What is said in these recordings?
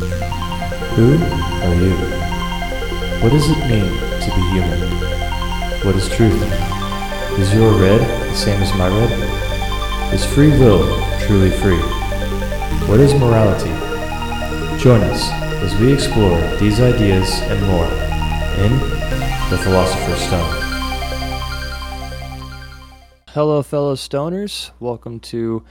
Who are you? What does it mean to be human? What is truth? Is your red the same as my red? Is free will truly free? What is morality? Join us as we explore these ideas and more in The Philosopher's Stone. Hello, fellow stoners. Welcome to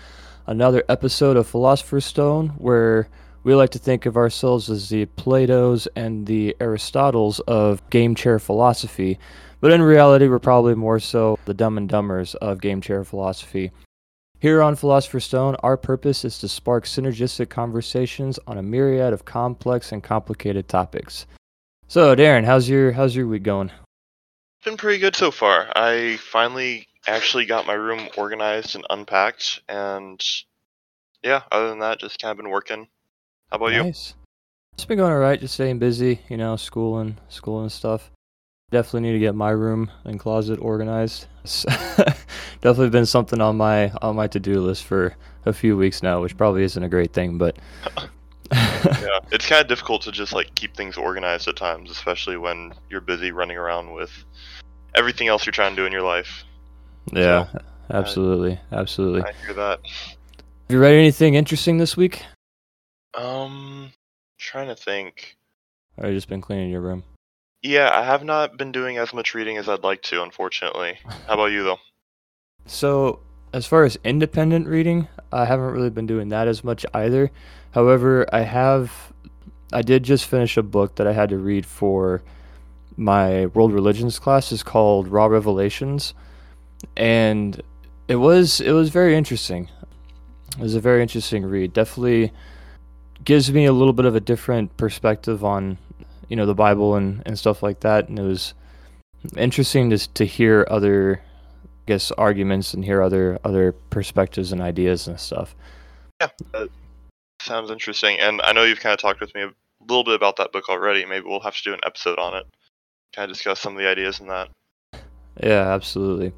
another episode of Philosopher's Stone, where we like to think of ourselves as the Plato's and the Aristotles of game chair philosophy, but in reality, we're probably more so the dumb and dumbers of game chair philosophy. Here on Philosopher's Stone, our purpose is to spark synergistic conversations on a myriad of complex and complicated topics. So, Daran, how's your how's your week going? Been pretty good so far. I finally actually got my room organized and unpacked, and yeah, other than that, just kind of been working, how about you? Nice. It's been going alright, just staying busy, you know, school and school and stuff. Definitely need to get my room and closet organized. Definitely been something on my on my to do list for a few weeks now, which probably isn't a great thing, but Yeah, it's kind of difficult to just like keep things organized at times, especially when you're busy running around with everything else you're trying to do in your life. yeah, absolutely, absolutely. I hear that. Have you read anything interesting this week? Um, trying to think. You just been cleaning your room? Yeah, I have not been doing as much reading as I'd like to, unfortunately. How about you, though? So, as far as independent reading, I haven't really been doing that as much either. However, I have I did just finish a book that I had to read for my world religions class. It's called Raw Revelations, and it was it was very interesting. It was a very interesting read. Definitely gives me a little bit of a different perspective on you know the Bible and, and stuff like that. And it was interesting to to hear other I guess arguments and hear other other perspectives and ideas and stuff. Yeah, that sounds interesting. And I know you've kind of talked with me a little bit about that book already. Maybe we'll have to do an episode on it. Kind of discuss some of the ideas in that. Yeah, absolutely.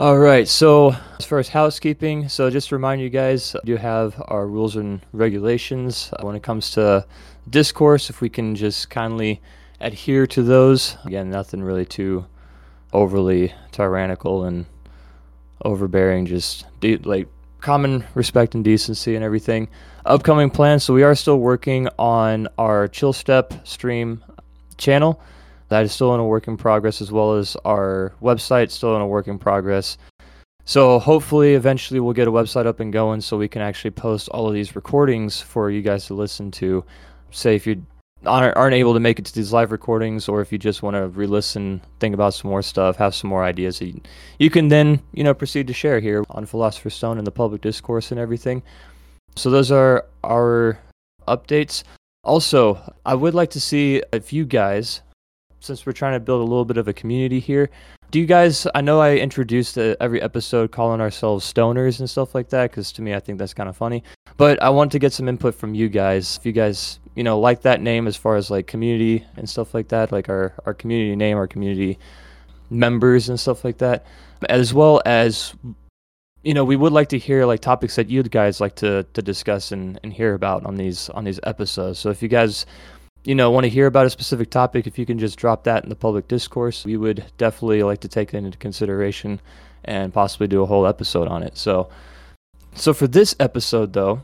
All right. So, as far as housekeeping, so just to remind you guys, I do have our rules and regulations uh, when it comes to discourse. If we can just kindly adhere to those. Again, nothing really too overly tyrannical and overbearing. Just de- like common respect and decency and everything. Upcoming plans. So we are still working on our Chill Step stream channel. That is still in a work in progress, as well as our website still in a work in progress. So hopefully, eventually, we'll get a website up and going, so we can actually post all of these recordings for you guys to listen to. Say if you aren't able to make it to these live recordings, or if you just want to re-listen, think about some more stuff, have some more ideas, you, you can then you know proceed to share here on Philosopher's Stone and the public discourse and everything. So those are our updates. Also, I would like to see if you guys since we're trying to build a little bit of a community here. Do you guys? I know I introduced uh, every episode calling ourselves stoners and stuff like that because to me I think that's kind of funny. But I want to get some input from you guys. If you guys, you know, like that name as far as like community and stuff like that, like our our community name, our community members and stuff like that, as well as you know, we would like to hear like topics that you guys like to to discuss and, and hear about on these on these episodes. So if you guys you know, want to hear about a specific topic, if you can just drop that in the public discourse, we would definitely like to take that into consideration and possibly do a whole episode on it. So, so for this episode, though,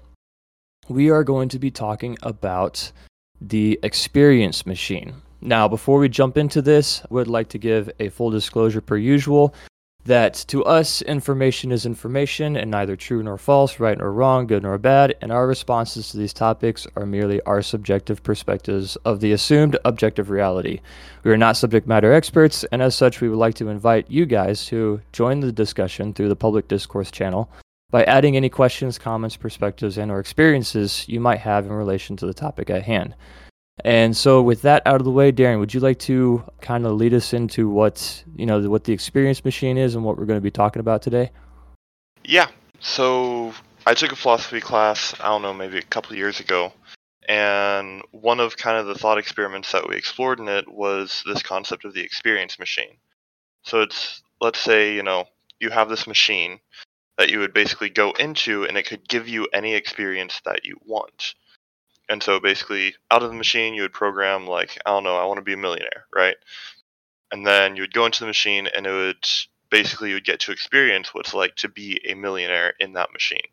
we are going to be talking about the experience machine. Now, before we jump into this, I would like to give a full disclosure per usual that to us, information is information and neither true nor false, right nor wrong, good nor bad, and our responses to these topics are merely our subjective perspectives of the assumed objective reality. We are not subject matter experts, and as such, we would like to invite you guys to join the discussion through the public discourse channel by adding any questions, comments, perspectives, and or experiences you might have in relation to the topic at hand. And so, with that out of the way, Daran, would you like to kind of lead us into what you know what the experience machine is and what we're going to be talking about today? Yeah. So I took a philosophy class, I don't know, maybe a couple years ago, and one of kind of the thought experiments that we explored in it was this concept of the experience machine. So it's let's say, you know, you have this machine that you would basically go into and it could give you any experience that you want. And so basically, out of the machine, you would program like I don't know, I want to be a millionaire, right? And then you would go into the machine, and it would basically you would get to experience what it's like to be a millionaire in that machine.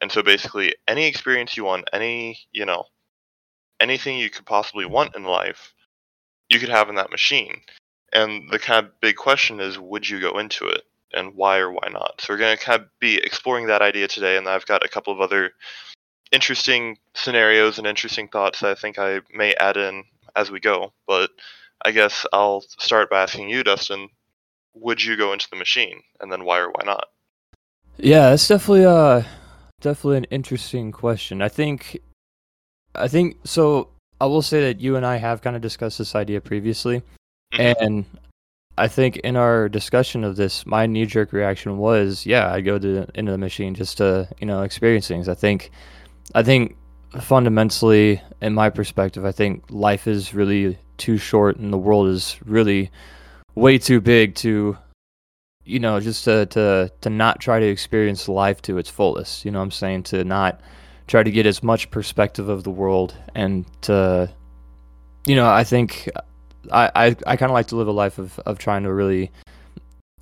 And so basically, any experience you want, any you know, anything you could possibly want in life, you could have in that machine. And the kind of big question is, would you go into it? and why or why not. So we're going to kind of be exploring that idea today, and I've got a couple of other interesting scenarios and interesting thoughts that I think I may add in as we go. But I guess I'll start by asking you, Dustin, would you go into the machine, and then why or why not? Yeah, that's definitely uh definitely an interesting question. I think I think so. I will say that you and I have kind of discussed this idea previously, mm-hmm. and I think in our discussion of this, my knee jerk reaction was, yeah, I'd go to into the machine just to you know experience things. I think, I think fundamentally, in my perspective, I think life is really too short, and the world is really way too big to, you know, just to to to not try to experience life to its fullest. You know, what I'm saying to not try to get as much perspective of the world and to, you know, I think I I, I kind of like to live a life of of trying to really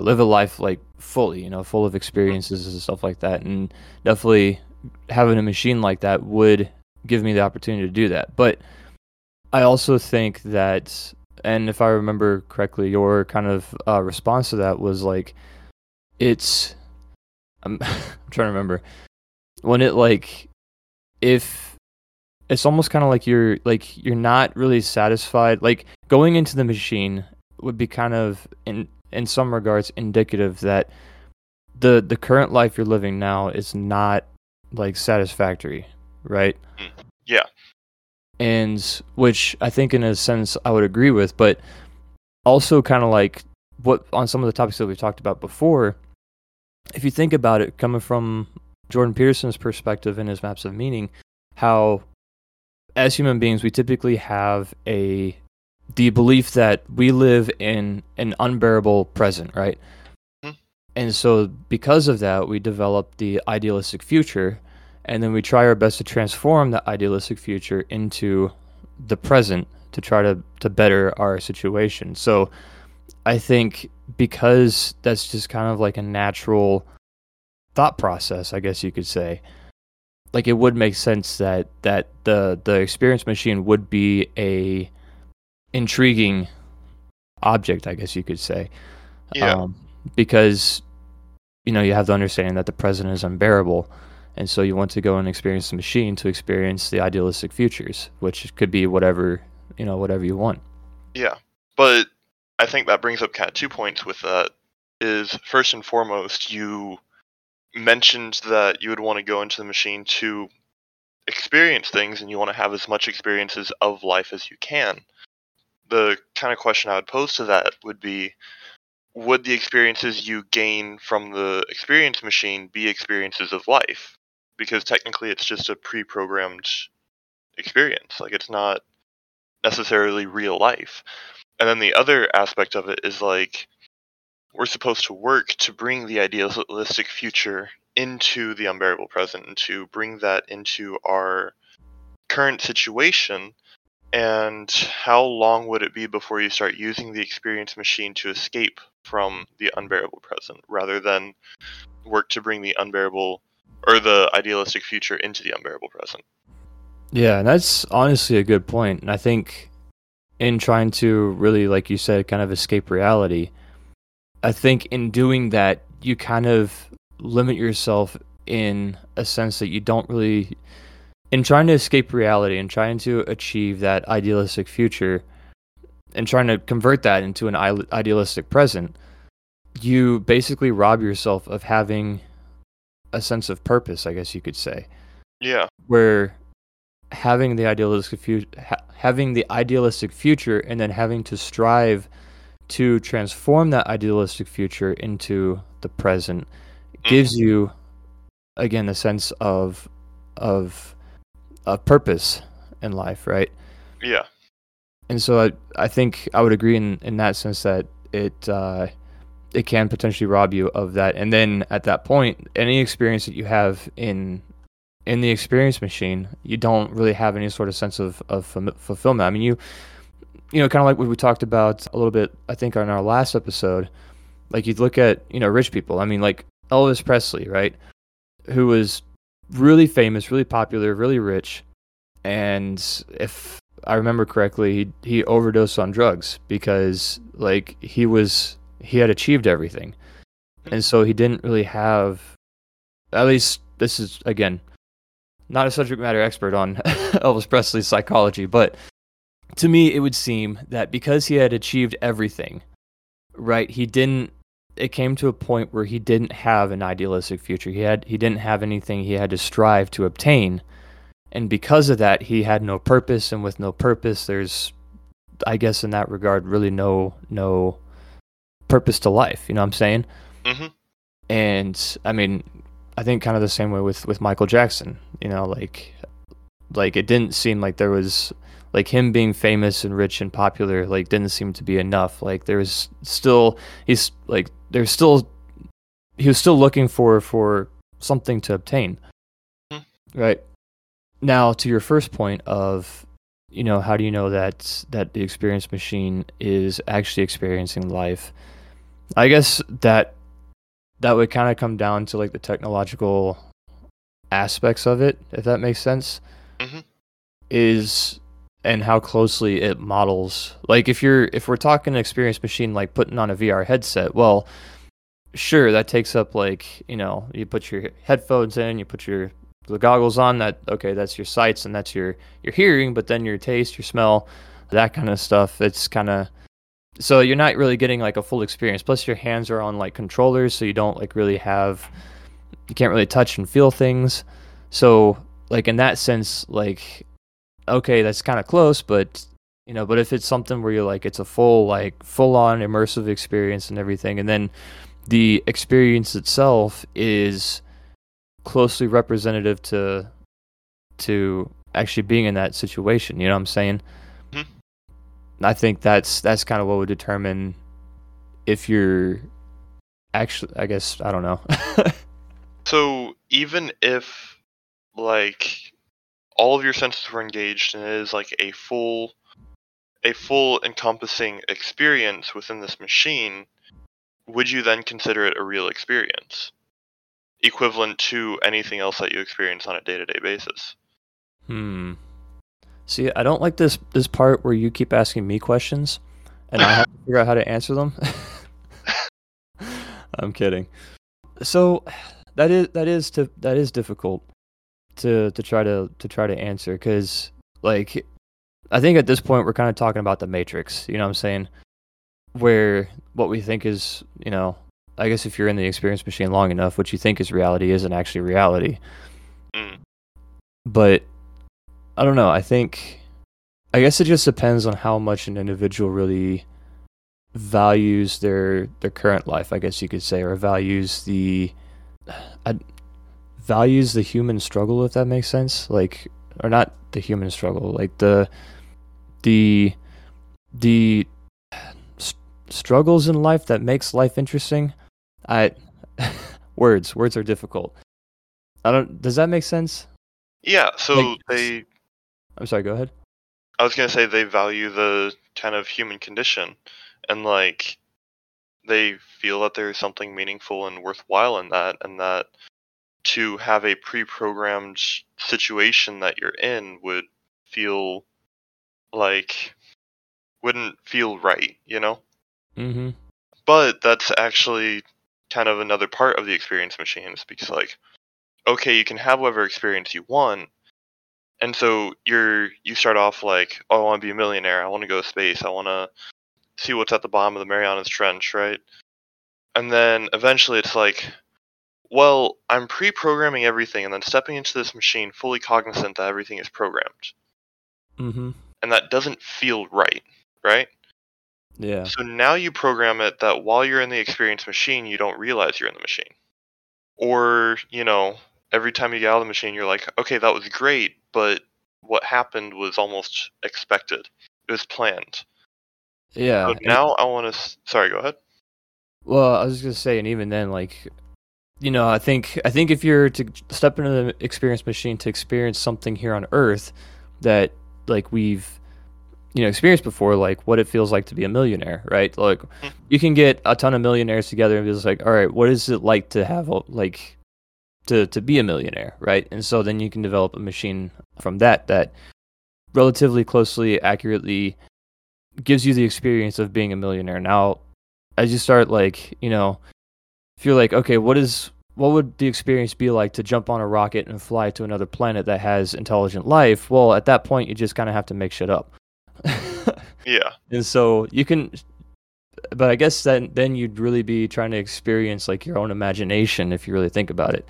live a life like fully, you know, full of experiences and stuff like that, and definitely having a machine like that would give me the opportunity to do that. But I also think that, and if I remember correctly, your kind of uh, response to that was like, it's. I'm, I'm trying to remember when it like if it's almost kind of like you're like you're not really satisfied like going into the machine would be kind of in in some regards indicative that the the current life you're living now is not like satisfactory right? Mm, yeah. And which i think in a sense i would agree with but also kind of like what on some of the topics that we've talked about before if you think about it coming from jordan peterson's perspective in his maps of meaning how as human beings, we typically have a the belief that we live in an unbearable present, right? And so, because of that, we develop the idealistic future, and then we try our best to transform that idealistic future into the present to try to to better our situation. So, I think because that's just kind of like a natural thought process, I guess you could say like it would make sense that that the the experience machine would be a intriguing object, I guess you could say. Yeah. Um, because you know you have the understanding that the present is unbearable, and so you want to go and experience the machine to experience the idealistic futures, which could be whatever you know whatever you want. Yeah, but I think that brings up kind of two points with that. Is first and foremost you mentioned that you would want to go into the machine to experience things and you want to have as much experiences of life as you can. The kind of question I would pose to that would be would the experiences you gain from the experience machine be experiences of life? Because technically it's just a pre programmed experience. Like it's not necessarily real life. And then the other aspect of it is like we're supposed to work to bring the idealistic future into the unbearable present and to bring that into our current situation and how long would it be before you start using the experience machine to escape from the unbearable present rather than work to bring the unbearable or the idealistic future into the unbearable present yeah and that's honestly a good point. and i think in trying to really like you said kind of escape reality I think in doing that, you kind of limit yourself in a sense that you don't really, in trying to escape reality and trying to achieve that idealistic future and trying to convert that into an idealistic present, you basically rob yourself of having a sense of purpose, I guess you could say. Yeah. Where having the idealistic future, ha- having the idealistic future, and then having to strive to transform that idealistic future into the present gives mm-hmm. you again a sense of of a purpose in life right yeah and so i, I think i would agree in, in that sense that it uh, it can potentially rob you of that and then at that point any experience that you have in in the experience machine, you don't really have any sort of sense of, of fulfillment. I mean, you, you know, kind of like what we talked about a little bit, I think, on our last episode. Like you look at, you know, rich people. I mean, like Elvis Presley, right? Who was really famous, really popular, really rich. And if I remember correctly, he, he overdosed on drugs because, like, he was, he had achieved everything. And so he didn't really have, at least this is, again, not a subject matter expert on Elvis Presley's psychology, but to me, it would seem that because he had achieved everything, right, he didn't. It came to a point where he didn't have an idealistic future. He had he didn't have anything he had to strive to obtain, and because of that, he had no purpose. And with no purpose, there's, I guess, in that regard, really no no purpose to life. You know what I'm saying? Mm-hmm. And I mean, I think kind of the same way with with Michael Jackson. You know, like like it didn't seem like there was like him being famous and rich and popular like didn't seem to be enough. Like there was still he's like there's still he was still looking for for something to obtain. Mm-hmm. Right. Now to your first point of you know how do you know that that the experience machine is actually experiencing life? I guess that that would kind of come down to like the technological aspects of it, if that makes sense. Mm-hmm. Is and how closely it models. Like if you're if we're talking an experience machine like putting on a VR headset, well, sure that takes up like you know you put your headphones in, you put your the goggles on. That okay, that's your sights and that's your your hearing, but then your taste, your smell, that kind of stuff. It's kind of so you're not really getting like a full experience. Plus, your hands are on like controllers, so you don't like really have you can't really touch and feel things. So like in that sense, like okay, that's kind of close, but you know, but if it's something where you're like it's a full like full on immersive experience and everything, and then the experience itself is closely representative to to actually being in that situation. You know what I'm saying? Mm-hmm. I think that's that's kind of what would determine if you're actually. I guess I don't know. so even if like all of your senses were engaged and it is like a full a full encompassing experience within this machine, would you then consider it a real experience? Equivalent to anything else that you experience on a day to day basis? Hmm. See, I don't like this this part where you keep asking me questions, and I have to figure out how to answer them. I'm kidding. So that is that is to that is difficult to to try to to try to answer because like I think at this point we're kind of talking about the matrix. You know what I'm saying? Where what we think is you know I guess if you're in the experience machine long enough, what you think is reality isn't actually reality. Mm. But I don't know. I think I guess it just depends on how much an individual really values their their current life, I guess you could say, or values the uh, values the human struggle if that makes sense. Like or not the human struggle, like the the the struggles in life that makes life interesting. I words words are difficult. I don't does that make sense? Yeah, so like, they I'm sorry, go ahead. I was gonna say they value the kind of human condition, and like they feel that there's something meaningful and worthwhile in that, and that to have a pre-programmed situation that you're in would feel like wouldn't feel right, you know. Mm-hmm. But that's actually kind of another part of the experience machines because like okay, you can have whatever experience you want, and so you're you start off like, oh, I want to be a millionaire. I want to go to space. I want to see what's at the bottom of the Marianas Trench, right? And then eventually it's like, well, I'm pre-programming everything, and then stepping into this machine fully cognizant that everything is programmed. Mm-hmm. And that doesn't feel right, right? Yeah. So now you program it that while you're in the experience machine, you don't realize you're in the machine. Or, you know, every time you get out of the machine, you're like, okay, that was great, but what happened was almost expected. It was planned. Yeah. So now I want to. Sorry, go ahead. Well, I was just gonna say, and even then, like, you know, I think I think if you're to step into the experience machine to experience something here on Earth that like we've you know experienced before, like what it feels like to be a millionaire, right? Like mm-hmm. you can get a ton of millionaires together and be just like, all right, what is it like to have a, like to to be a millionaire, right? And so then you can develop a machine from that that relatively closely, accurately gives you the experience of being a millionaire. Now, as you start like you know if you're like, okay, what is what would the experience be like to jump on a rocket and fly to another planet that has intelligent life? Well, at that point, you just kind of have to make shit up. yeah. And so you can, but I guess then then you'd really be trying to experience like your own imagination if you really think about it.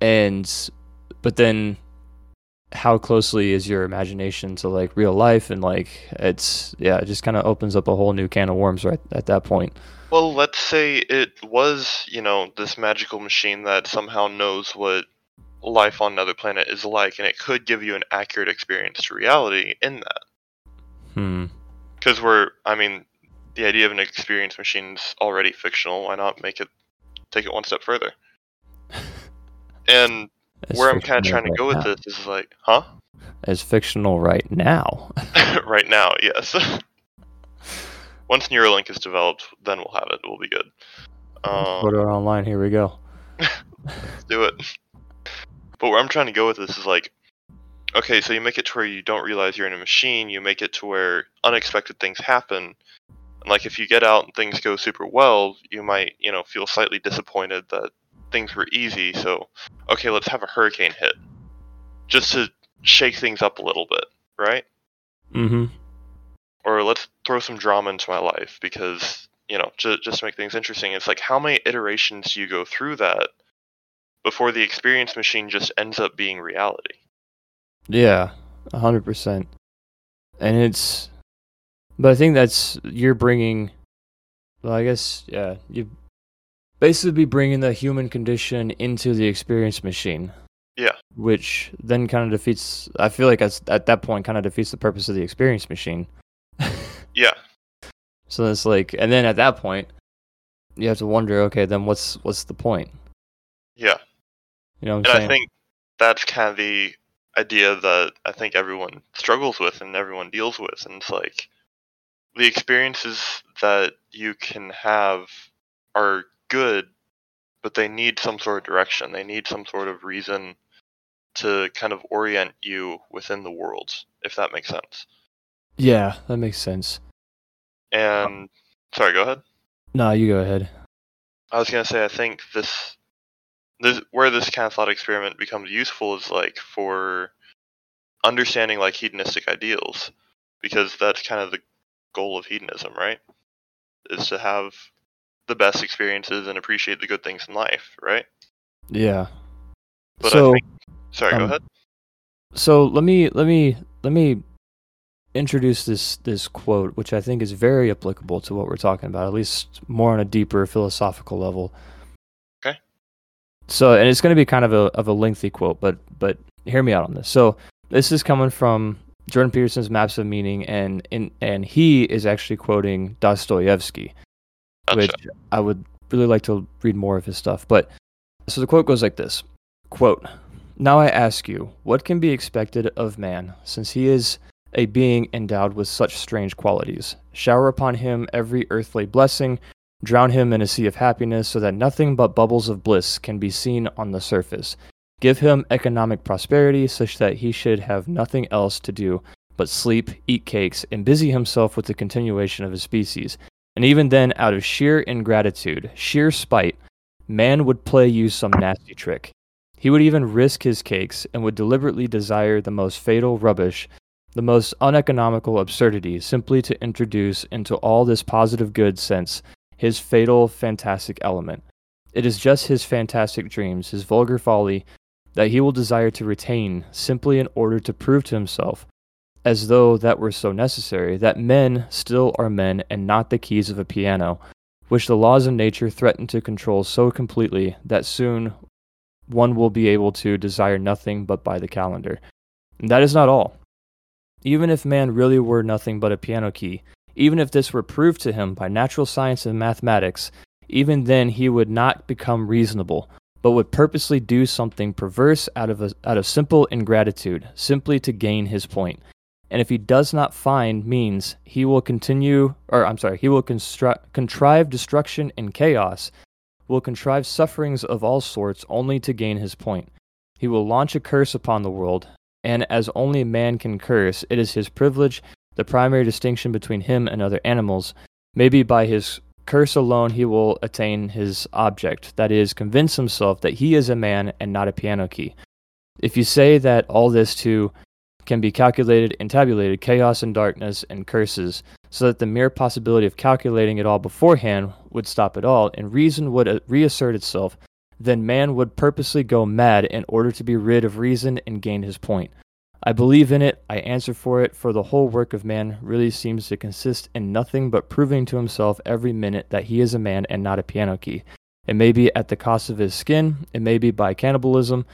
And, but then, how closely is your imagination to like real life and like it's yeah it just kind of opens up a whole new can of worms right at that point well, let's say it was, you know, this magical machine that somehow knows what life on another planet is like, and it could give you an accurate experience to reality in that. Hmm. Because we're, I mean, the idea of an experience machine is already fictional. Why not make it take it one step further? And It's where I'm kind of trying to go right with now. this is like, huh? As fictional right now. right now, yes. Once Neuralink is developed, then we'll have it. We'll be good. Um, Put it online. Here we go. Let's do it. But where I'm trying to go with this is like, okay, so you make it to where you don't realize you're in a machine. You make it to where unexpected things happen. And like if you get out and things go super well, you might, you know, feel slightly disappointed that things were easy. So, okay, let's have a hurricane hit. Just to shake things up a little bit, right? Mm-hmm. Or let's throw some drama into my life because, you know, just, just to make things interesting. It's like how many iterations do you go through that before the experience machine just ends up being reality? Yeah, a hundred percent. And it's, but I think that's you're bringing. Well, I guess yeah, you basically be bringing the human condition into the experience machine. Yeah. Which then kind of defeats. I feel like that's, at that point kind of defeats the purpose of the experience machine. Yeah. So it's like, and then at that point, you have to wonder, okay, then what's what's the point? Yeah. You know what And I'm saying? I think that's kind of the idea that I think everyone struggles with and everyone deals with. And it's like the experiences that you can have are good, but they need some sort of direction. They need some sort of reason to kind of orient you within the worlds, if that makes sense. yeah, that makes sense. And sorry, go ahead. No, you go ahead. I was gonna say I think this this where this kind of thought experiment becomes useful is like for understanding like hedonistic ideals because that's kind of the goal of hedonism, right? Is to have the best experiences and appreciate the good things in life, right? Yeah. But so, I think sorry, go um, ahead. so let me let me let me introduce this this quote, which I think is very applicable to what we're talking about, at least more on a deeper philosophical level. So, and it's going to be kind of a of a lengthy quote, but but hear me out on this. So, this is coming from Jordan Peterson's Maps of Meaning, and in and he is actually quoting Dostoevsky. Gotcha. which I would really like to read more of his stuff. But so the quote goes like this quote, Now I ask you, what can be expected of man, since he is a being endowed with such strange qualities? Shower upon him every earthly blessing, drown him in a sea of happiness, so that nothing but bubbles of bliss can be seen on the surface. Give him economic prosperity, such that he should have nothing else to do but sleep, eat cakes, and busy himself with the continuation of his species. And even then, out of sheer ingratitude, sheer spite, man would play you some nasty trick. He would even risk his cakes and would deliberately desire the most fatal rubbish, the most uneconomical absurdity, simply to introduce into all this positive good sense his fatal fantastic element. It is just his fantastic dreams, his vulgar folly, that he will desire to retain simply in order to prove to himself as though that were so necessary, that men still are men and not the keys of a piano, which the laws of nature threaten to control so completely that soon one will be able to desire nothing but by the calendar. And that is not all. Even if man really were nothing but a piano key, even if this were proved to him by natural science and mathematics, even then he would not become reasonable, but would purposely do something perverse out of, a, out of simple ingratitude, simply to gain his point. And if he does not find means, he will continue, or I'm sorry, he will contrive destruction and chaos, will contrive sufferings of all sorts only to gain his point. He will launch a curse upon the world, and as only man can curse, it is his privilege, the primary distinction between him and other animals. Maybe by his curse alone he will attain his object, that is, convince himself that he is a man and not a piano key. If you say that all this too can be calculated and tabulated, chaos and darkness and curses, so that the mere possibility of calculating it all beforehand would stop it all, and reason would uh, reassert itself, then man would purposely go mad in order to be rid of reason and gain his point. I believe in it, I answer for it, for the whole work of man really seems to consist in nothing but proving to himself every minute that he is a man and not a piano key. It may be at the cost of his skin, it may be by cannibalism,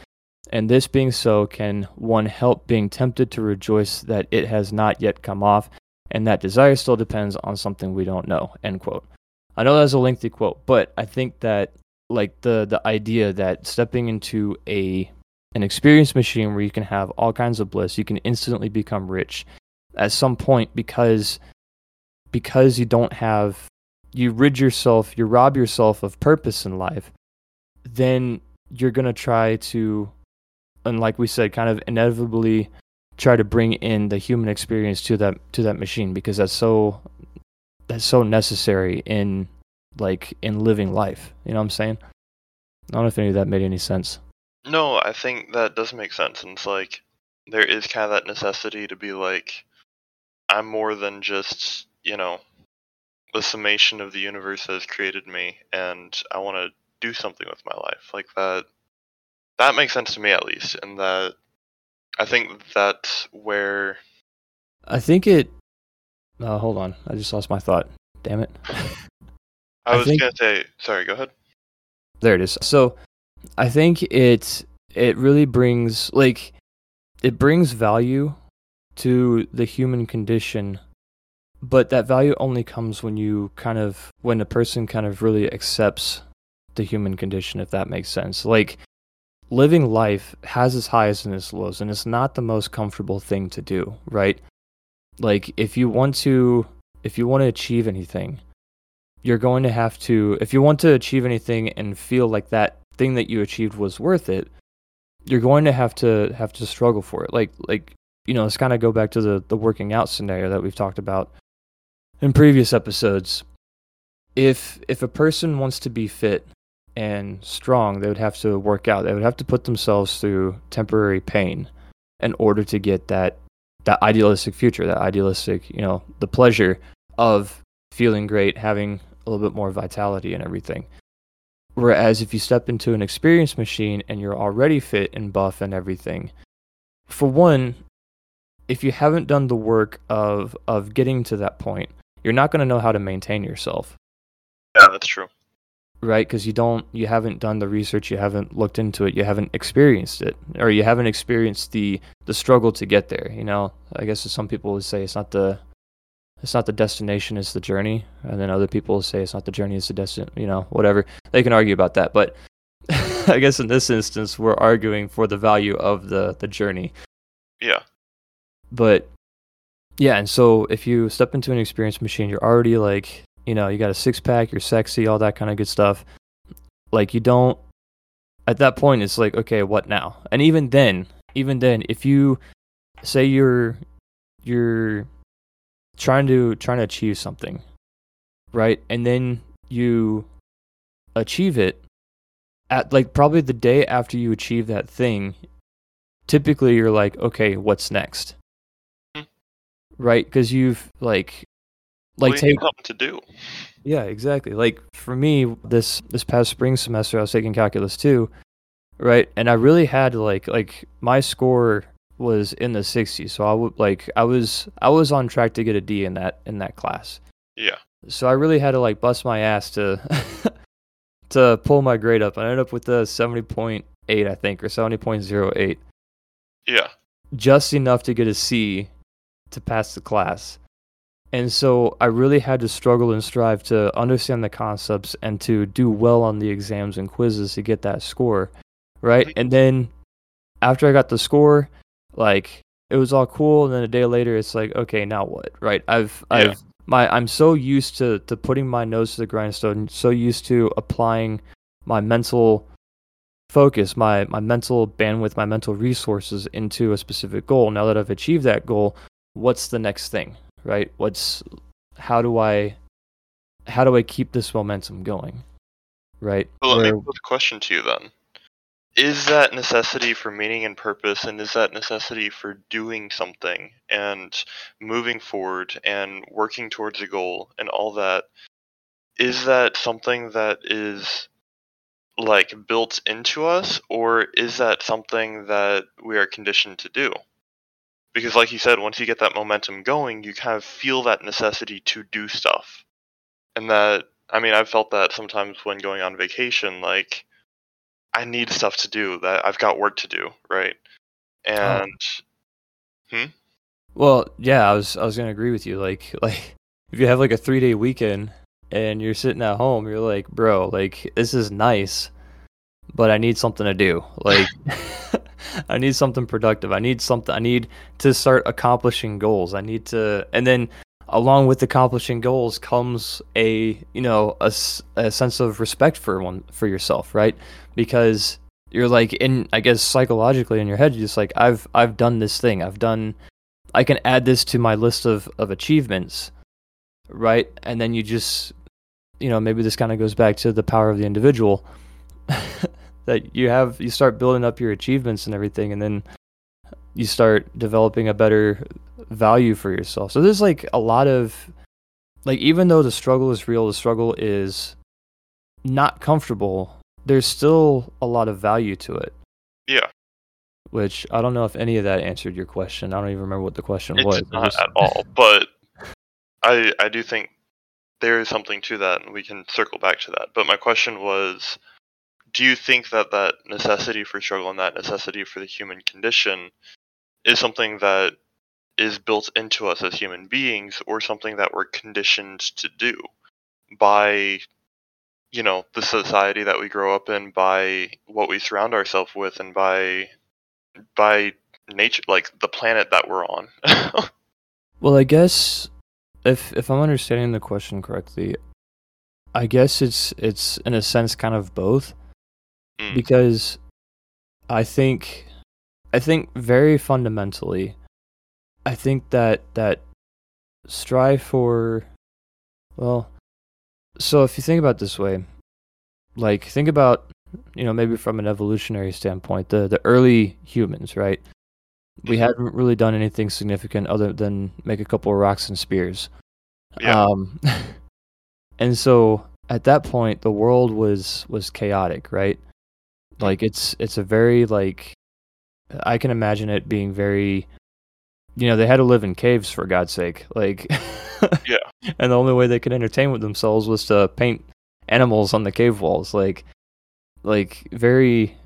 and this being so, can one help being tempted to rejoice that it has not yet come off, and that desire still depends on something we don't know. End quote. I know that's a lengthy quote, but I think that like the the idea that stepping into a an experience machine where you can have all kinds of bliss, you can instantly become rich at some point because because you don't have you rid yourself, you rob yourself of purpose in life, then you're going to try to and like we said kind of inevitably try to bring in the human experience to that to that machine because that's so that's so necessary in like in living life. You know what I'm saying? I don't know if any of that made any sense. No, I think that does make sense. And it's like there is kind of that necessity to be like, I'm more than just, you know, the summation of the universe has created me and I want to do something with my life. Like that that makes sense to me at least. And that I think that's where I think it uh, hold on. I just lost my thought. Damn it. I was think- gonna say sorry, go ahead. there it is. So I think it it really brings like it brings value to the human condition, but that value only comes when you kind of when a person kind of really accepts the human condition, if that makes sense. Like living life has its highs and its lows, and it's not the most comfortable thing to do, right? Like if you want to if you want to achieve anything, you're going to have to if you want to achieve anything and feel like that thing that you achieved was worth it you're going to have to have to struggle for it. Like like you know let's kind of go back to the the working out scenario that we've talked about in previous episodes. If if a person wants to be fit and strong they would have to work out. They would have to put themselves through temporary pain in order to get that that idealistic future that idealistic you know the pleasure of feeling great having a little bit more vitality and everything Whereas if you step into an experience machine and you're already fit and buff and everything, for one, if you haven't done the work of of getting to that point, you're not going to know how to maintain yourself, Yeah, that's true. right? Because you don't, you haven't done the research, you haven't looked into it, you haven't experienced it, or you haven't experienced the the struggle to get there. You know, I guess some people would say it's not the it's not the destination, it's the journey, and then other people say it's not the journey, it's the destination, You know, whatever. They can argue about that, but I guess in this instance, we're arguing for the value of the the journey. Yeah. But yeah, and so if you step into an experience machine, you're already like, you know, you got a six pack, you're sexy, all that kind of good stuff. Like you don't at that point it's like, okay, what now? And even then, even then, if you say you're you're trying to trying to achieve something, right? And then you achieve it at like probably the day after you achieve that thing, typically you're like, okay, what's next? Hmm. Right? Because you've like Well, like you take something to do. yeah, exactly. Like for me, this this past spring semester, I was taking calculus two, right? And I really had like like my score was in the 60s, so I would like I was I was on track to get a D in that in that class. Yeah. So I really had to like bust my ass to to pull my grade up. I ended up with a 70.8, I think, or 70.08, Yeah. just enough to get a C to pass the class. And so I really had to struggle and strive to understand the concepts and to do well on the exams and quizzes to get that score, right? And then after I got the score, like it was all cool and then a day later it's like, okay, now what? Right? I've Yeah. I've my I'm so used to to putting my nose to the grindstone, so used to applying my mental focus, my my mental bandwidth, my mental resources into a specific goal. Now that I've achieved that goal, what's the next thing? Right? What's how do I how do I keep this momentum going? Right? Well, let me put a question to you then. Is that necessity for meaning and purpose, and is that necessity for doing something and moving forward and working towards a goal and all that? Is that something that is like built into us, or is that something that we are conditioned to do? Because, like you said, once you get that momentum going, you kind of feel that necessity to do stuff. And that, I mean, I've felt that sometimes when going on vacation, like, I need stuff to do, that I've got work to do, right? And, hmm. Well, yeah, I was I was gonna agree with you. Like like if you have like a three day weekend and you're sitting at home, you're like, bro, like this is nice, but I need something to do. Like I need something productive. I need something I need to start accomplishing goals. I need to and then along with accomplishing goals comes a you know a, a sense of respect for one for yourself right? Because you're like in i guess psychologically in your head you're just like i've i've done this thing. I've done i can add this to my list of of achievements right? And then you just you know maybe this kind of goes back to the power of the individual that you have you start building up your achievements and everything and then you start developing a better value for yourself so there's like a lot of like even though the struggle is real the struggle is not comfortable there's still a lot of value to it yeah, which I don't know if any of that answered your question. I don't even remember what the question it was. not at all. But I, I do think there is something to that, and we can circle back to that. But my question was do you think that that necessity for struggle and that necessity for the human condition is something that is built into us as human beings or something that we're conditioned to do by you know the society that we grow up in by what we surround ourselves with and by by nature like the planet that we're on Well, I guess if if I'm understanding the question correctly, I guess it's it's in a sense kind of both Mm. because I think I think very fundamentally I think that that strive for well so if you think about it this way like think about you know maybe from an evolutionary standpoint the the early humans right we Mhm. hadn't really done anything significant other than make a couple of rocks and spears Yeah. um and so at that point the world was was chaotic right like it's it's a very like i can imagine it being very you know they had to live in caves for god's sake like Yeah. and the only way they could entertain with themselves was to paint animals on the cave walls like like very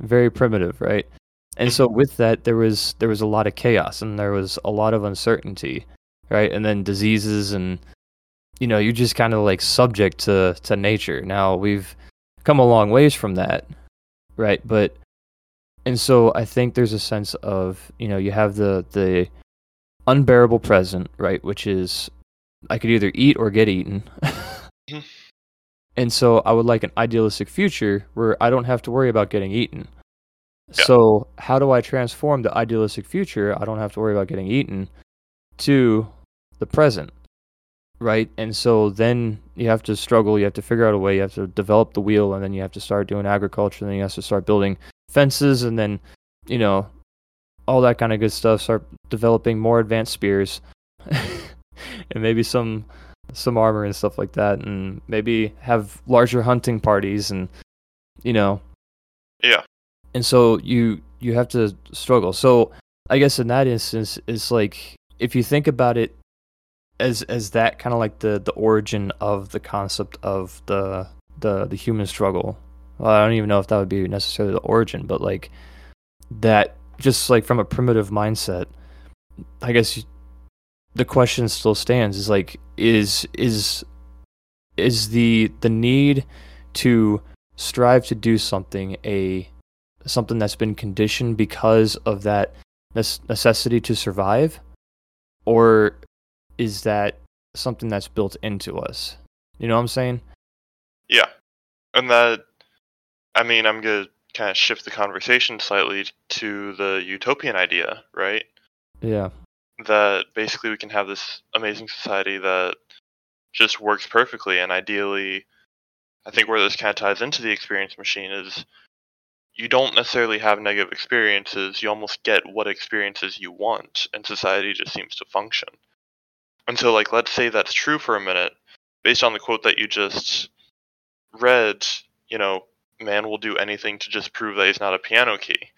very primitive right? And so mm-hmm. with that there was there was a lot of chaos and there was a lot of uncertainty right? And then diseases and you know you're just kind of like subject to to nature. Now we've come a long ways from that right? But and so i think there's a sense of you know you have the the unbearable present right which is i could either eat or get eaten Mhm. and so i would like an idealistic future where i don't have to worry about getting eaten Yeah. so how do i transform the idealistic future i don't have to worry about getting eaten to the present right and so then you have to struggle you have to figure out a way you have to develop the wheel and then you have to start doing agriculture and then you have to start building fences and then you know all that kind of good stuff start developing more advanced spears. And maybe some some armor and stuff like that and maybe have larger hunting parties and you know. Yeah. And so you you have to struggle. So i guess in that instance it's like if you think about it as as that kind of like the the origin of the concept of the the the human struggle well, i don't even know if that would be necessarily the origin but like that just like from a primitive mindset i guess the question still stands is like is is is the the need to strive to do something a something that's been conditioned because of that necessity to survive? Or is that something that's built into us? You know what i'm saying? Yeah. And that i mean i'm gonna kind of shift the conversation slightly to the utopian idea right? Yeah. That basically we can have this amazing society that just works perfectly and ideally i think where this kind of ties into the experience machine is you don't necessarily have negative experiences you almost get what experiences you want and society just seems to function. And so like let's say that's true for a minute. Based on the quote that you just read you know man will do anything to just prove that he's not a piano key.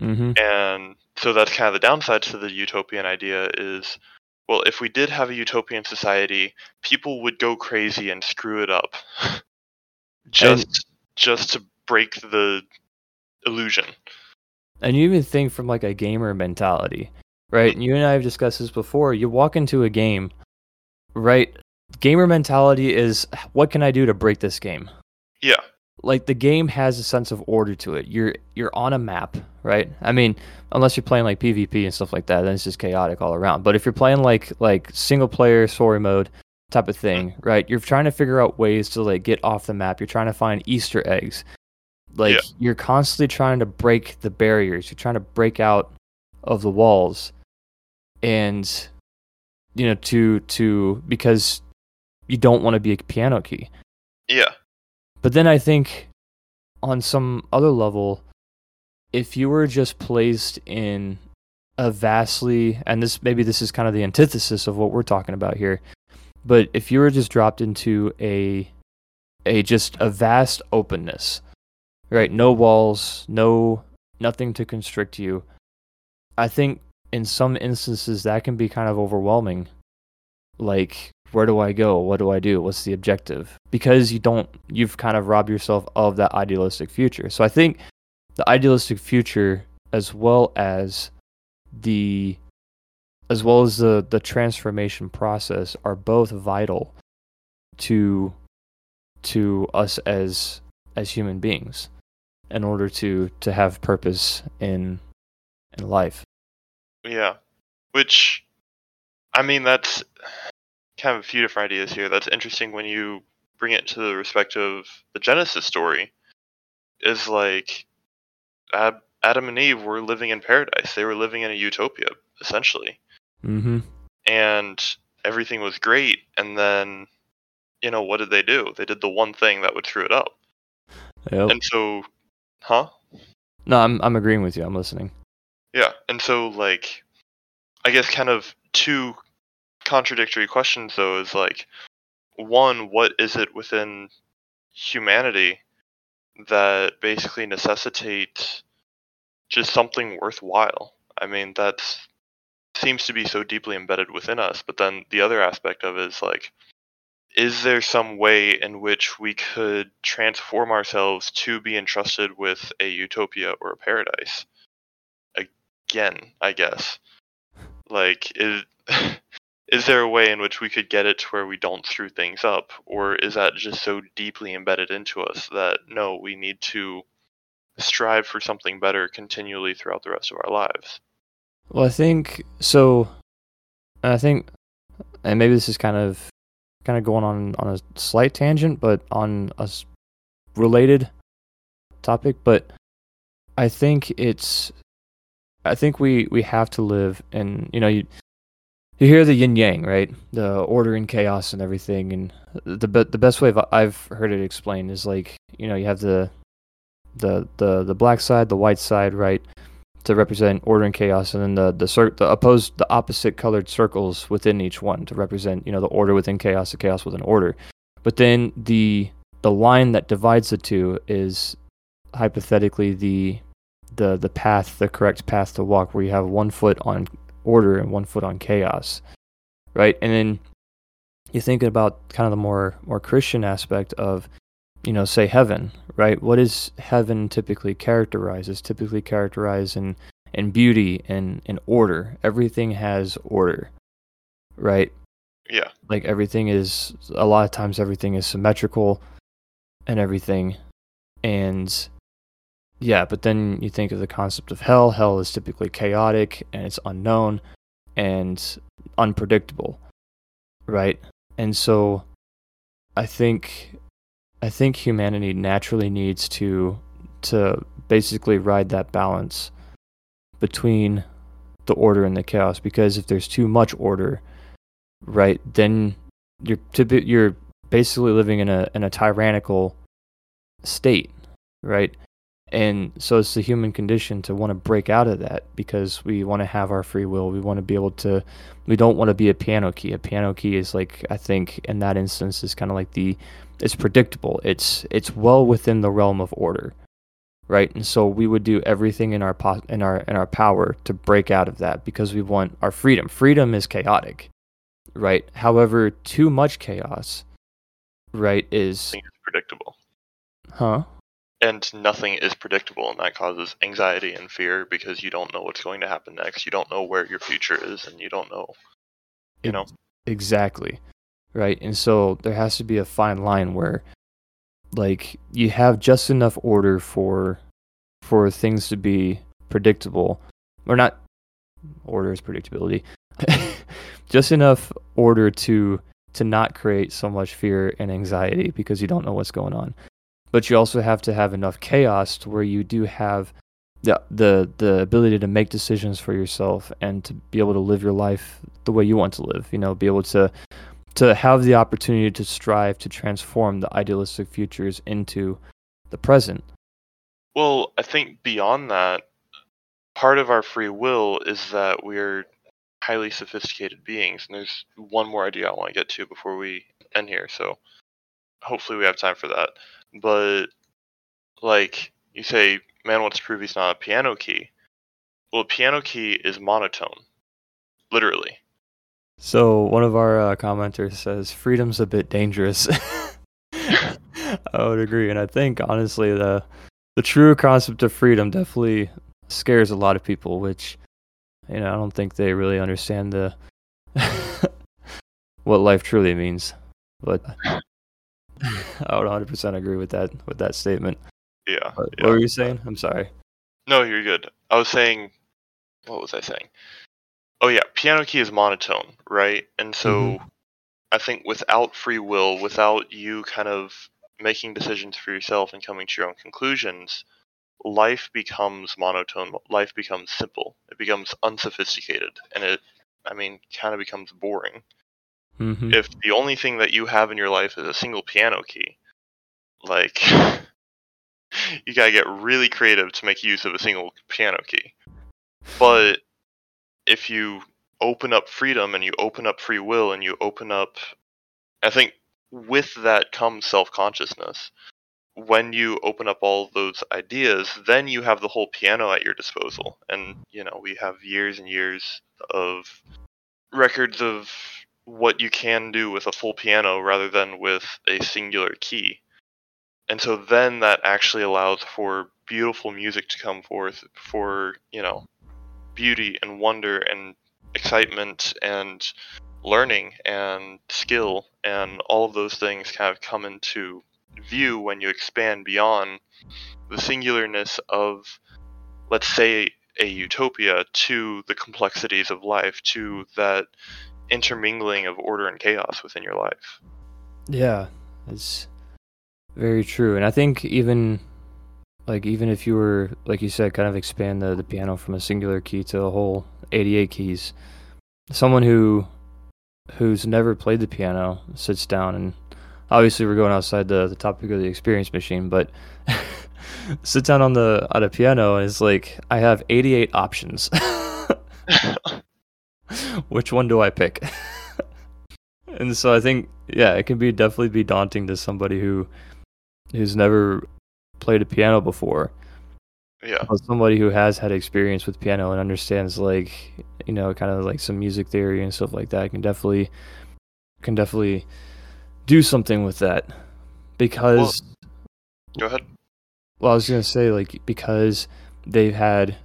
Mm-hmm. and so that's kind of the downside to the utopian idea is well if we did have a utopian society people would go crazy and screw it up. Just and, just to break the illusion. And you even think from like a gamer mentality right? And you and i have discussed this before. You walk into a game right? Gamer mentality is what can i do to break this game? Yeah like the game has a sense of order to it. You're you're on a map, right? I mean, unless you're playing like PvP and stuff like that, then it's just chaotic all around. But if you're playing like like single player story mode type of thing, right? You're trying to figure out ways to like get off the map. You're trying to find Easter eggs. Like yeah. you're constantly trying to break the barriers. You're trying to break out of the walls. And you know, to to because you don't want to be a piano key. Yeah. But then I think on some other level, if you were just placed in a vastly, and this maybe this is kind of the antithesis of what we're talking about here, but if you were just dropped into a a just a vast openness, right? No walls, no nothing to constrict you. I think in some instances that can be kind of overwhelming. Like where do I go? What do I do? What's the objective? Because you don't, you've kind of robbed yourself of that idealistic future. So I think the idealistic future, as well as the, as well as the the transformation process, are both vital to to us as as human beings in order to to have purpose in in life. Yeah, which I mean that's kind of a few different ideas here. That's interesting when you bring it to the respect of the Genesis story. Is like Ab- Adam and Eve were living in paradise. They were living in a utopia, essentially. Mm-hmm. And everything was great. And then, you know, what did they do? They did the one thing that would screw it up. Yep. And so, huh? No, I'm I'm agreeing with you. I'm listening. Yeah, and so like, I guess kind of two contradictory questions though is like one what is it within humanity that basically necessitates just something worthwhile? I mean that seems to be so deeply embedded within us but then the other aspect of it is like is there some way in which we could transform ourselves to be entrusted with a utopia or a paradise? Again i guess. Like is is there a way in which we could get it to where we don't screw things up? Or is that just so deeply embedded into us that no we need to strive for something better continually throughout the rest of our lives? Well i think so i think and maybe this is kind of kind of going on on a slight tangent but on a related topic but i think it's i think we we have to live in you know you you hear the yin yang, right? The order and chaos and everything. And the be- the best way I've heard it explained is like you know you have the the the the black side, the white side, right, to represent order and chaos, and then the the cir- the opposed the opposite colored circles within each one to represent you know the order within chaos, the chaos within order. But then the the line that divides the two is hypothetically the the the path, the correct path to walk, where you have one foot on order and one foot on chaos, right? And then you're thinking about kind of the more more Christian aspect of, you know, say heaven, right? What is heaven typically characterized? It's typically characterized in in beauty and in order. Everything has order, right? Yeah. Like everything is a lot of times everything is symmetrical and everything. And yeah, but then you think of the concept of hell. Hell is typically chaotic and it's unknown and unpredictable. Right? And so I think I think humanity naturally needs to to basically ride that balance between the order and the chaos because if there's too much order, right, then you're typi- you're basically living in a in a tyrannical state, right? And so it's the human condition to want to break out of that because we want to have our free will. We want to be able to we don't want to be a piano key. A piano key is like I think in that instance is kind of like the it's predictable. It's it's well within the realm of order, right? And so we would do everything in our po- in our in our power to break out of that because we want our freedom. Freedom is chaotic, right? However, too much chaos, right, is predictable. Huh? And nothing is predictable, and that causes anxiety and fear because you don't know what's going to happen next. You don't know where your future is, and you don't know, you know. Exactly right? And so there has to be a fine line where like you have just enough order for for things to be predictable or not order is predictability just enough order to to not create so much fear and anxiety because you don't know what's going on but you also have to have enough chaos to where you do have the the the ability to make decisions for yourself and to be able to live your life the way you want to live you know be able to to have the opportunity to strive to transform the idealistic futures into the present. Well, I think beyond that, part of our free will is that we're highly sophisticated beings. And there's one more idea I want to get to before we end here. So hopefully we have time for that. But, like, you say, man wants to prove he's not a piano key. Well, a piano key is monotone, literally. So one of our uh, commenters says freedom's a bit dangerous. I would agree, and I think honestly the the true concept of freedom definitely scares a lot of people, which you know I don't think they really understand the what life truly means. But I would 100% agree with that with that statement. Yeah, What, yeah. what were you saying? I'm sorry. No, you're good. I was saying, what was I saying? Oh yeah, piano key is monotone, right? And so Mhm. I think without free will, without you kind of making decisions for yourself and coming to your own conclusions, life becomes monotone. Life becomes simple. It becomes unsophisticated, and it, I mean, kind of becomes boring. Hmm If the only thing that you have in your life is a single piano key, like you gotta get really creative to make use of a single piano key. But if you open up freedom and you open up free will and you open up I think with that comes self consciousness. When you open up all those ideas, then you have the whole piano at your disposal. And, you know, we have years and years of records of what you can do with a full piano rather than with a singular key. And so then that actually allows for beautiful music to come forth, for, you know, beauty and wonder and excitement and learning and skill and all of those things kind of come into view when you expand beyond the singularness of let's say a utopia to the complexities of life to that intermingling of order and chaos within your life Yeah, it's very true. And I think even like even if you were like you said, kind of expand the, the piano from a singular key to a whole 88 keys, someone who who's never played the piano sits down and obviously we're going outside the, the topic of the experience machine, but sit down on the on a piano and it's like I have 88 options. Which one do I pick? and so I think yeah, it can be definitely be daunting to somebody who who's never played a piano before. yeah But somebody who has had experience with piano and understands like you know kind of like some music theory and stuff like that can definitely can definitely do something with that because go ahead well, I was gonna say like because they've had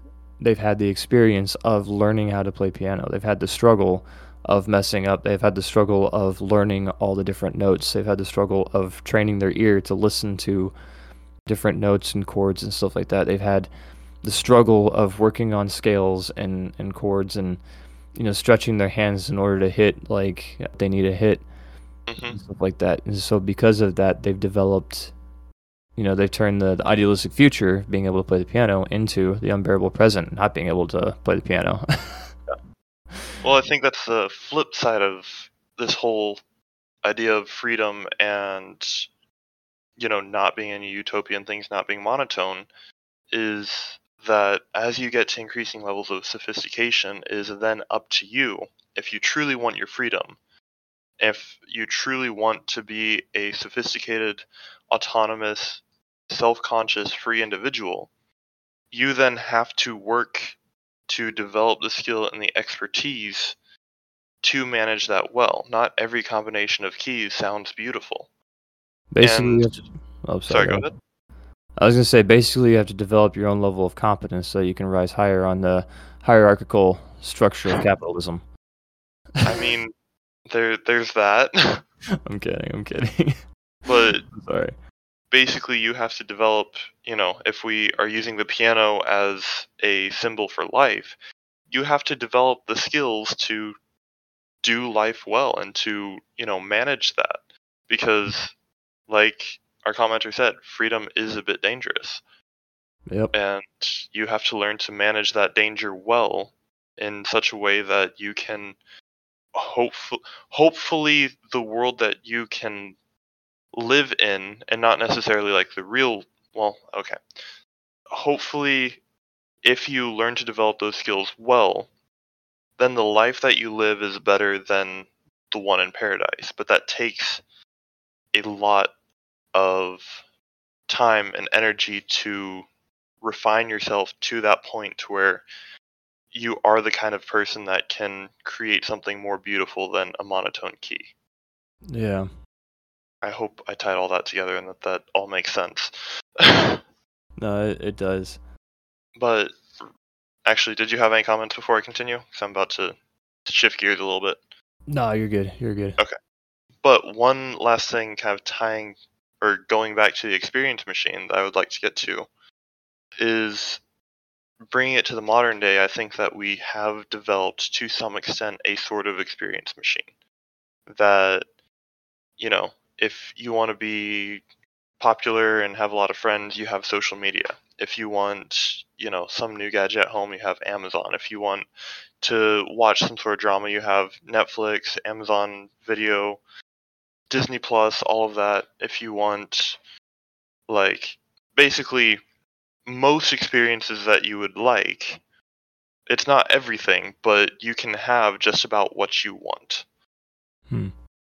they've had the experience of learning how to play piano. They've had the struggle of messing up. They've had the struggle of learning all the different notes. They've had the struggle of training their ear to listen to different notes and chords and stuff like that. They've had the struggle of working on scales and, and chords and you know stretching their hands in order to hit like they need a hit hmm and stuff like that. And so because of that, they've developed, you know, they've turned the, the idealistic future, being able to play the piano, into the unbearable present, not being able to play the piano. Well, I think that's the flip side of this whole idea of freedom and you know not being any utopian things, not being monotone, is that as you get to increasing levels of sophistication, is then up to you if you truly want your freedom, if you truly want to be a sophisticated, autonomous, self-conscious, free individual, you then have to work to develop the skill and the expertise to manage that well. Not every combination of keys sounds beautiful. basically, And- oh, Sorry, sorry. go ahead. I was gonna say, basically, you have to develop your own level of competence so you can rise higher on the hierarchical structure of capitalism. I mean, there there's that, I'm kidding. I'm kidding. but sorry. Basically you have to develop, you know, if we are using the piano as a symbol for life, you have to develop the skills to do life well and to, you know, manage that because like our commenter said, freedom is a bit dangerous Yep. and you have to learn to manage that danger well in such a way that you can hopefully hopefully the world that you can live in and not necessarily like the real well okay hopefully if you learn to develop those skills well then the life that you live is better than the one in paradise but that takes a lot of time and energy to refine yourself to that point to where you are the kind of person that can create something more beautiful than a monotone key. Yeah. I hope I tied all that together and that that all makes sense. No, it, it does. but actually, did you have any comments before I continue? Because I'm about to shift gears a little bit. No, you're good. You're good. Okay. But one last thing, kind of tying or going back to the experience machine that I would like to get to is bringing it to the modern day. I think that we have developed to some extent a sort of experience machine that, you know, if you want to be popular and have a lot of friends, you have social media. If you want, you know, some new gadget at home, you have Amazon. If you want to watch some sort of drama, you have Netflix, Amazon Video, Disney Plus, all of that. If you want, like, basically most experiences that you would like, it's not everything, but you can have just about what you want. Hmm.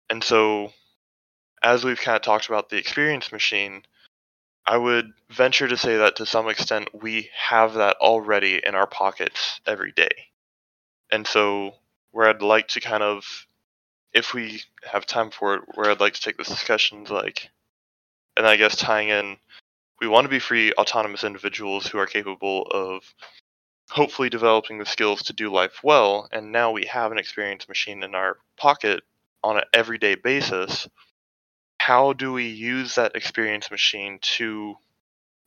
And so, as we've kind of talked about the experience machine, I would venture to say that to some extent we have that already in our pockets every day. And so, where I'd like to kind of, if we have time for it, where I'd like to take this discussion is like, and I guess tying in, we want to be free, autonomous individuals who are capable of hopefully developing the skills to do life well. And now we have an experience machine in our pocket on an everyday basis. How do we use that experience machine to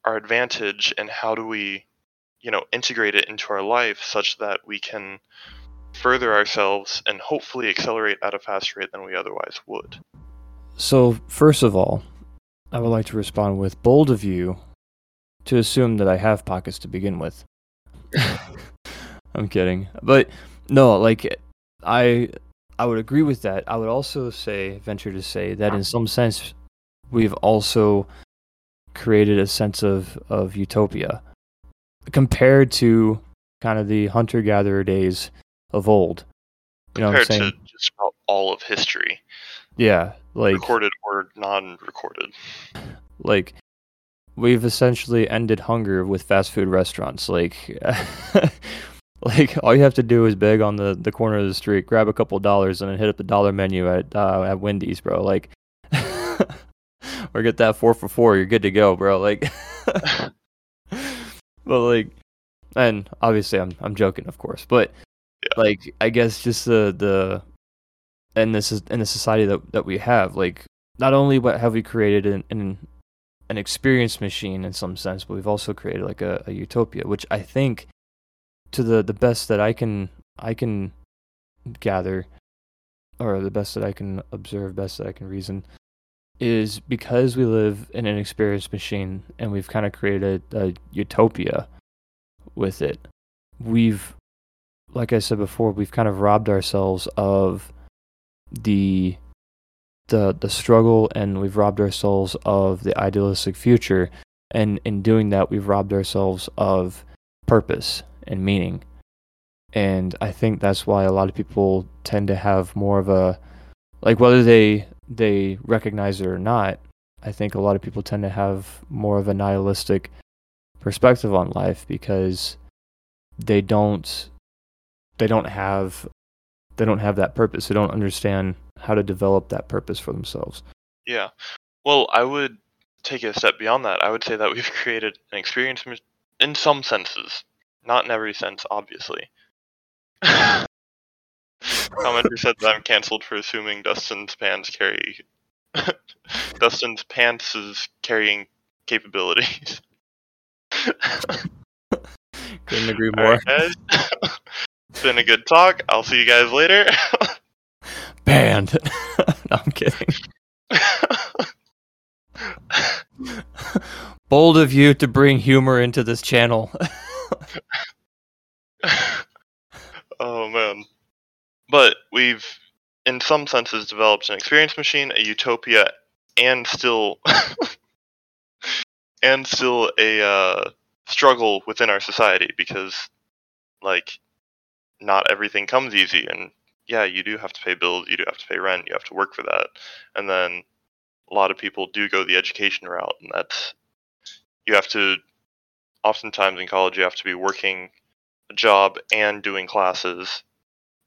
our advantage, and how do we, you know, integrate it into our life such that we can further ourselves and hopefully accelerate at a faster rate than we otherwise would? So, first of all, I would like to respond with bold of you to assume that I have pockets to begin with. I'm kidding. But no, like I I would agree with that. I would also say venture to say that in ah. some sense we've also created a sense of of utopia compared to kind of the hunter gatherer days of old. You know what I'm Compared saying? to just about all of history, Yeah, like recorded or non-recorded. like we've essentially ended hunger with fast food restaurants like like all you have to do is beg on the, the corner of the street grab a couple dollars and then hit up the dollar menu at uh, at wendy's bro like or get that four for four you're good to go bro like but like and obviously i'm i'm joking of course but Yeah. like i guess just the the in this is in the society that that we have. Like, not only what have we created an, an an experience machine in some sense, but we've also created like a, a utopia, which I think, to the the best that I can I can gather, or the best that I can observe, best that I can reason, is because we live in an experience machine and we've kind of created a, a utopia with it. We've, like I said before, we've kind of robbed ourselves of the the the struggle and we've robbed ourselves of the idealistic future and in doing that we've robbed ourselves of purpose and meaning and i think that's why a lot of people tend to have more of a like whether they they recognize it or not i think a lot of people tend to have more of a nihilistic perspective on life because they don't they don't have they don't have that purpose they don't understand how to develop that purpose for themselves Yeah. Well, I would take it a step beyond that. I would say that we've created an experience in some senses, not in every sense, obviously. Commenter said that I'm canceled for assuming Dustin's pants carry Dustin's pants is carrying capabilities. couldn't agree more right, it's been a good talk. I'll see you guys later. banned no, i'm kidding bold of you to bring humor into this channel oh man. But we've in some senses developed an experience machine, a utopia, and still and still a uh, struggle within our society because like not everything comes easy and yeah, you do have to pay bills, you do have to pay rent, you have to work for that. And then a lot of people do go the education route and that's you have to oftentimes in college you have to be working a job and doing classes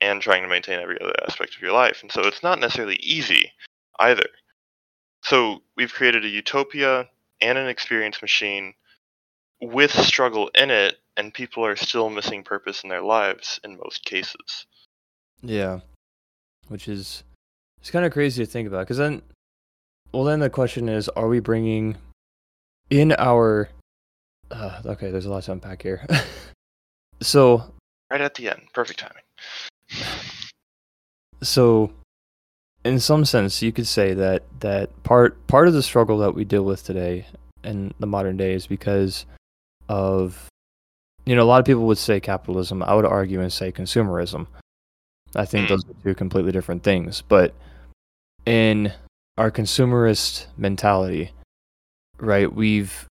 and trying to maintain every other aspect of your life. And so it's not necessarily easy either. So we've created a utopia and an experience machine with struggle in it, and people are still missing purpose in their lives in most cases. Yeah, which is it's kind of crazy to think about because then, well, then the question is, are we bringing in our? Uh, okay, there's a lot to unpack here. so, Right at the end, perfect timing. so, in some sense, you could say that that part part of the struggle that we deal with today in the modern day is because of, you know, a lot of people would say capitalism. I would argue and say consumerism. I think Mm. those are two completely different things. But in our consumerist mentality, right, we've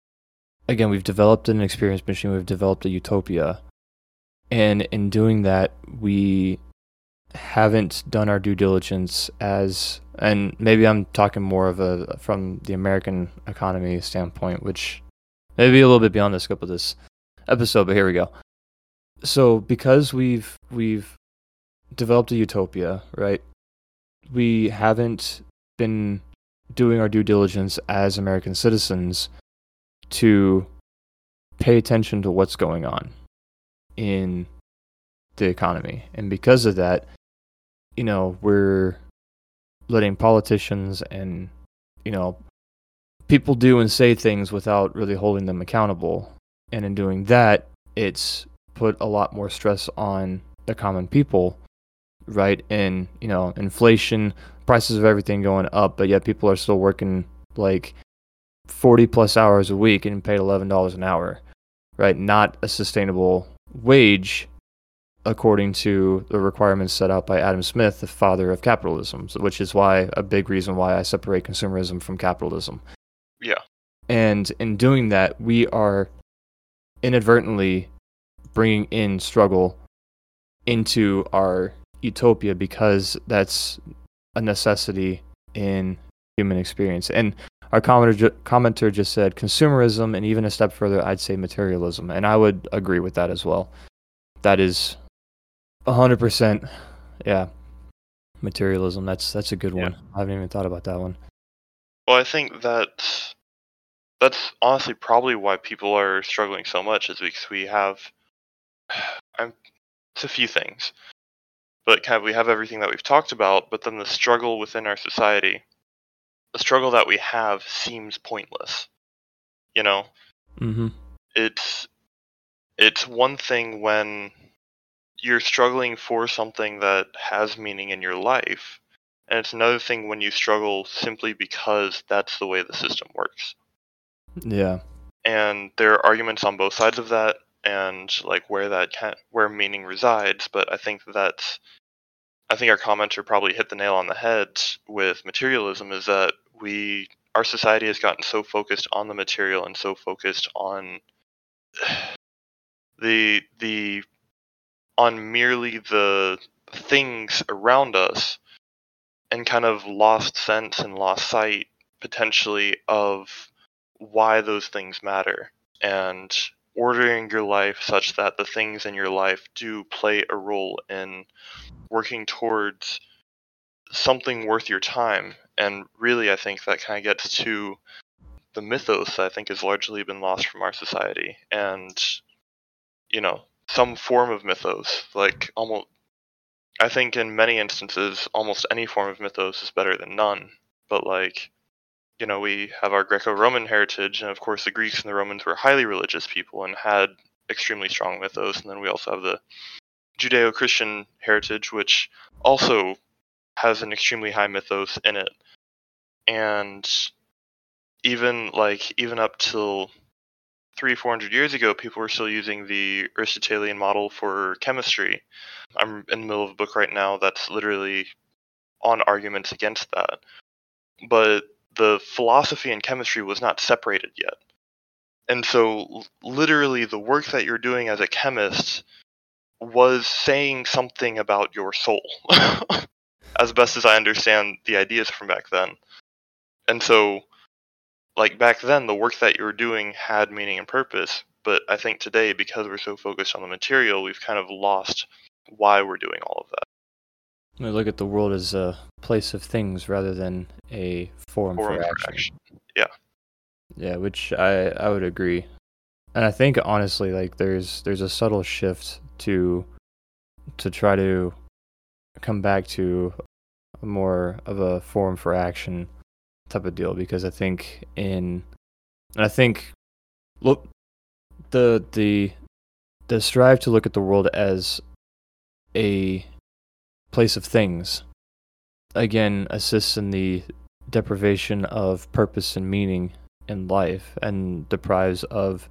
again we've developed an experience machine, we've developed a utopia. And in doing that, we haven't done our due diligence as and maybe I'm talking more of a from the American economy standpoint, which may be a little bit beyond the scope of this episode, but here we go. So because we've we've developed a utopia, right? We haven't been doing our due diligence as American citizens to pay attention to what's going on in the economy. And because of that, you know, we're letting politicians and, you know, people do and say things without really holding them accountable. And in doing that, it's put a lot more stress on the common people, right? And, you know, inflation, prices of everything going up, but yet people are still working like 40 plus hours a week and paid $11 an hour, right? Not a sustainable wage according to the requirements set out by Adam Smith, the father of capitalism, which is why a big reason why I separate consumerism from capitalism. Yeah. And in doing that, we are inadvertently bringing in struggle into our utopia because that's a necessity in human experience. And our commenter, ju- commenter just said consumerism, and even a step further, I'd say materialism. And I would agree with that as well. That is 100%, yeah, materialism. That's that's a good Yeah. one. I haven't even thought about that one. Well, I think that that's honestly probably why people are struggling so much is because we have I'm, it's a few things. but kind of we have everything that we've talked about, but then the struggle within our society, the struggle that we have seems pointless. You know, Mm-hmm. it's it's one thing when you're struggling for something that has meaning in your life, and it's another thing when you struggle simply because that's the way the system works. Yeah. And there are arguments on both sides of that, and like where that can where meaning resides. But I think that's I think our commenter probably hit the nail on the head with materialism. Is that we our society has gotten so focused on the material and so focused on the the on merely the things around us and kind of lost sense and lost sight potentially of why those things matter and ordering your life such that the things in your life do play a role in working towards something worth your time. And really i think that kind of gets to the mythos that i think has largely been lost from our society. And you know some form of mythos like almost i think in many instances almost any form of mythos is better than none. But like you know we have our greco-roman heritage and of course the greeks and the romans were highly religious people and had extremely strong mythos. And then we also have the judeo-christian heritage which also has an extremely high mythos in it. And even like even up till three four hundred years ago people were still using the aristotelian model for chemistry. I'm in the middle of a book right now that's literally on arguments against that. But the philosophy and chemistry was not separated yet. And so literally the work that you're doing as a chemist was saying something about your soul as best as i understand the ideas from back then. And so like back then the work that you were doing had meaning and purpose but i think today because we're so focused on the material we've kind of lost why we're doing all of that We look at the world as a place of things rather than a forum, Forum for action. action. Yeah, which I I would agree. And I think honestly like there's there's a subtle shift to to try to come back to more of a forum for action type of deal because I think in and I think look the the the strive to look at the world as a place of things. Again assists in the deprivation of purpose and meaning in life and deprives of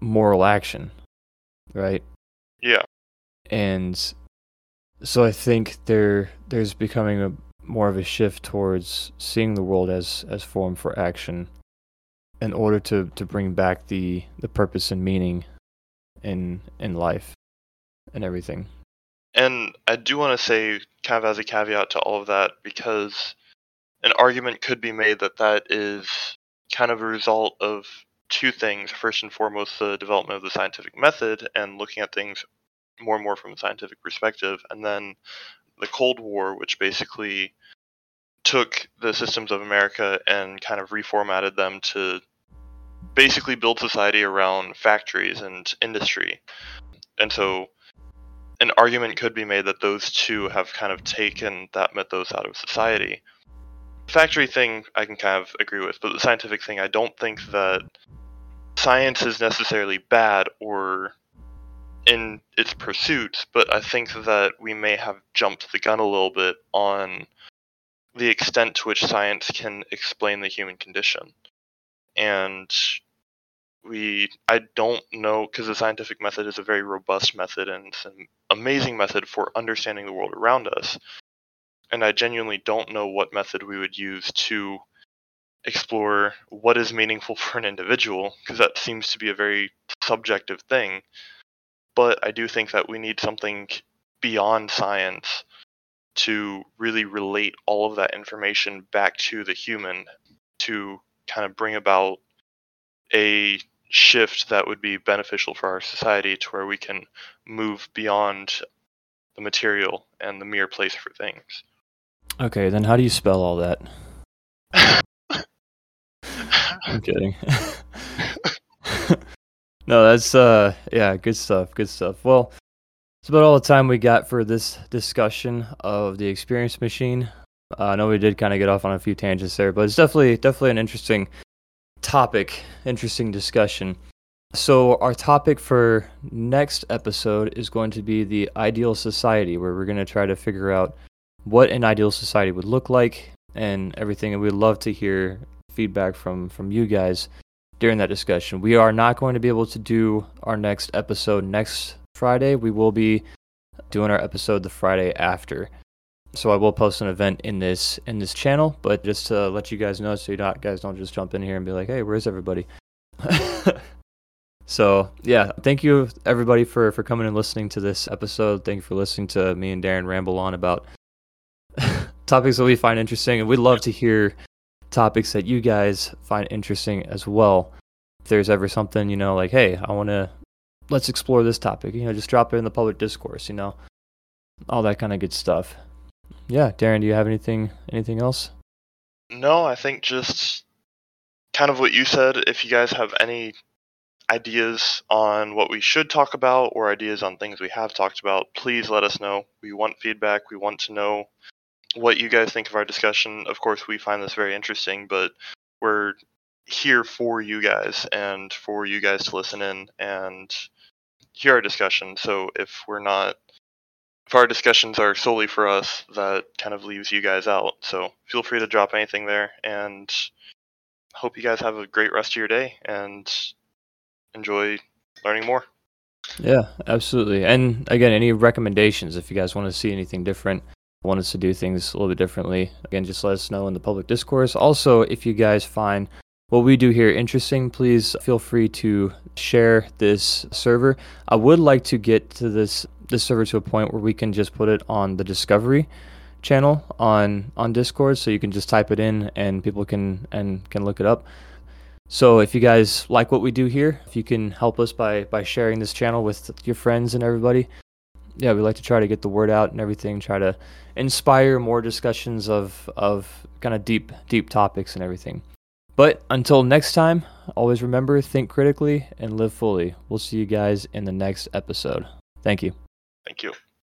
moral action right? Yeah. And so i think there there's becoming a more of a shift towards seeing the world as as forum for action in order to to bring back the the purpose and meaning in in life and everything And I do want to say, kind of as a caveat to all of that, because an argument could be made that that is kind of a result of two things. First and foremost, the development of the scientific method and looking at things more and more from a scientific perspective. And then the Cold War, which basically took the systems of America and kind of reformatted them to basically build society around factories and industry. And so an argument could be made that those two have kind of taken that mythos out of society. Factory thing I can kind of agree with, but the scientific thing I don't think that science is necessarily bad or in its pursuits, but I think that we may have jumped the gun a little bit on the extent to which science can explain the human condition. And we I don't know because the scientific method is a very robust method and amazing method for understanding the world around us. And I genuinely don't know what method we would use to explore what is meaningful for an individual because that seems to be a very subjective thing. But I do think that we need something beyond science to really relate all of that information back to the human to kind of bring about a shift that would be beneficial for our society to where we can move beyond the material and the mere place for things. okay then how do you spell all that i'm kidding no that's uh yeah good stuff good stuff well It's about all the time we got for this discussion of the experience machine. Uh, I know we did kind of get off on a few tangents there, but it's definitely definitely an interesting topic, interesting discussion. So our topic for next episode is going to be the ideal society, where we're going to try to figure out what an ideal society would look like and everything. And we'd love to hear feedback from from you guys during that discussion. We are not going to be able to do our next episode next Friday. We will be doing our episode the Friday after. So I will post an event in this in this channel, but just to let you guys know, so you not guys don't just jump in here and be like, "Hey, where's everybody?" so yeah, thank you everybody for for coming and listening to this episode. Thank you for listening to me and Daran ramble on about topics that we find interesting, and we'd love to hear topics that you guys find interesting as well. If there's ever something you know, like, "Hey, I want to let's explore this topic," you know, just drop it in the public discourse. You know, all that kind of good stuff yeah, Daran, do you have anything anything else? No, I think just kind of what you said. If you guys have any ideas on what we should talk about or ideas on things we have talked about, please let us know. We want feedback. We want to know what you guys think of our discussion. Of course, we find this very interesting, but we're here for you guys and for you guys to listen in and hear our discussion. So if we're not if our discussions are solely for us, that kind of leaves you guys out. So feel free to drop anything there and hope you guys have a great rest of your day and enjoy learning more. Yeah, absolutely. And again, any recommendations if you guys want to see anything different, want us to do things a little bit differently, again, just let us know in the public discourse. Also, if you guys find what we do here interesting, please feel free to share this server. I would like to get to this this server to a point where we can just put it on the discovery channel on on Discord so you can just type it in and people can and can look it up. So if you guys like what we do here, if you can help us by by sharing this channel with your friends and everybody, yeah, we like to try to get the word out and everything, try to inspire more discussions of of kind of deep deep topics and everything. But until next time, always remember think critically and live fully. We'll see you guys in the next episode. Thank you. Thank you.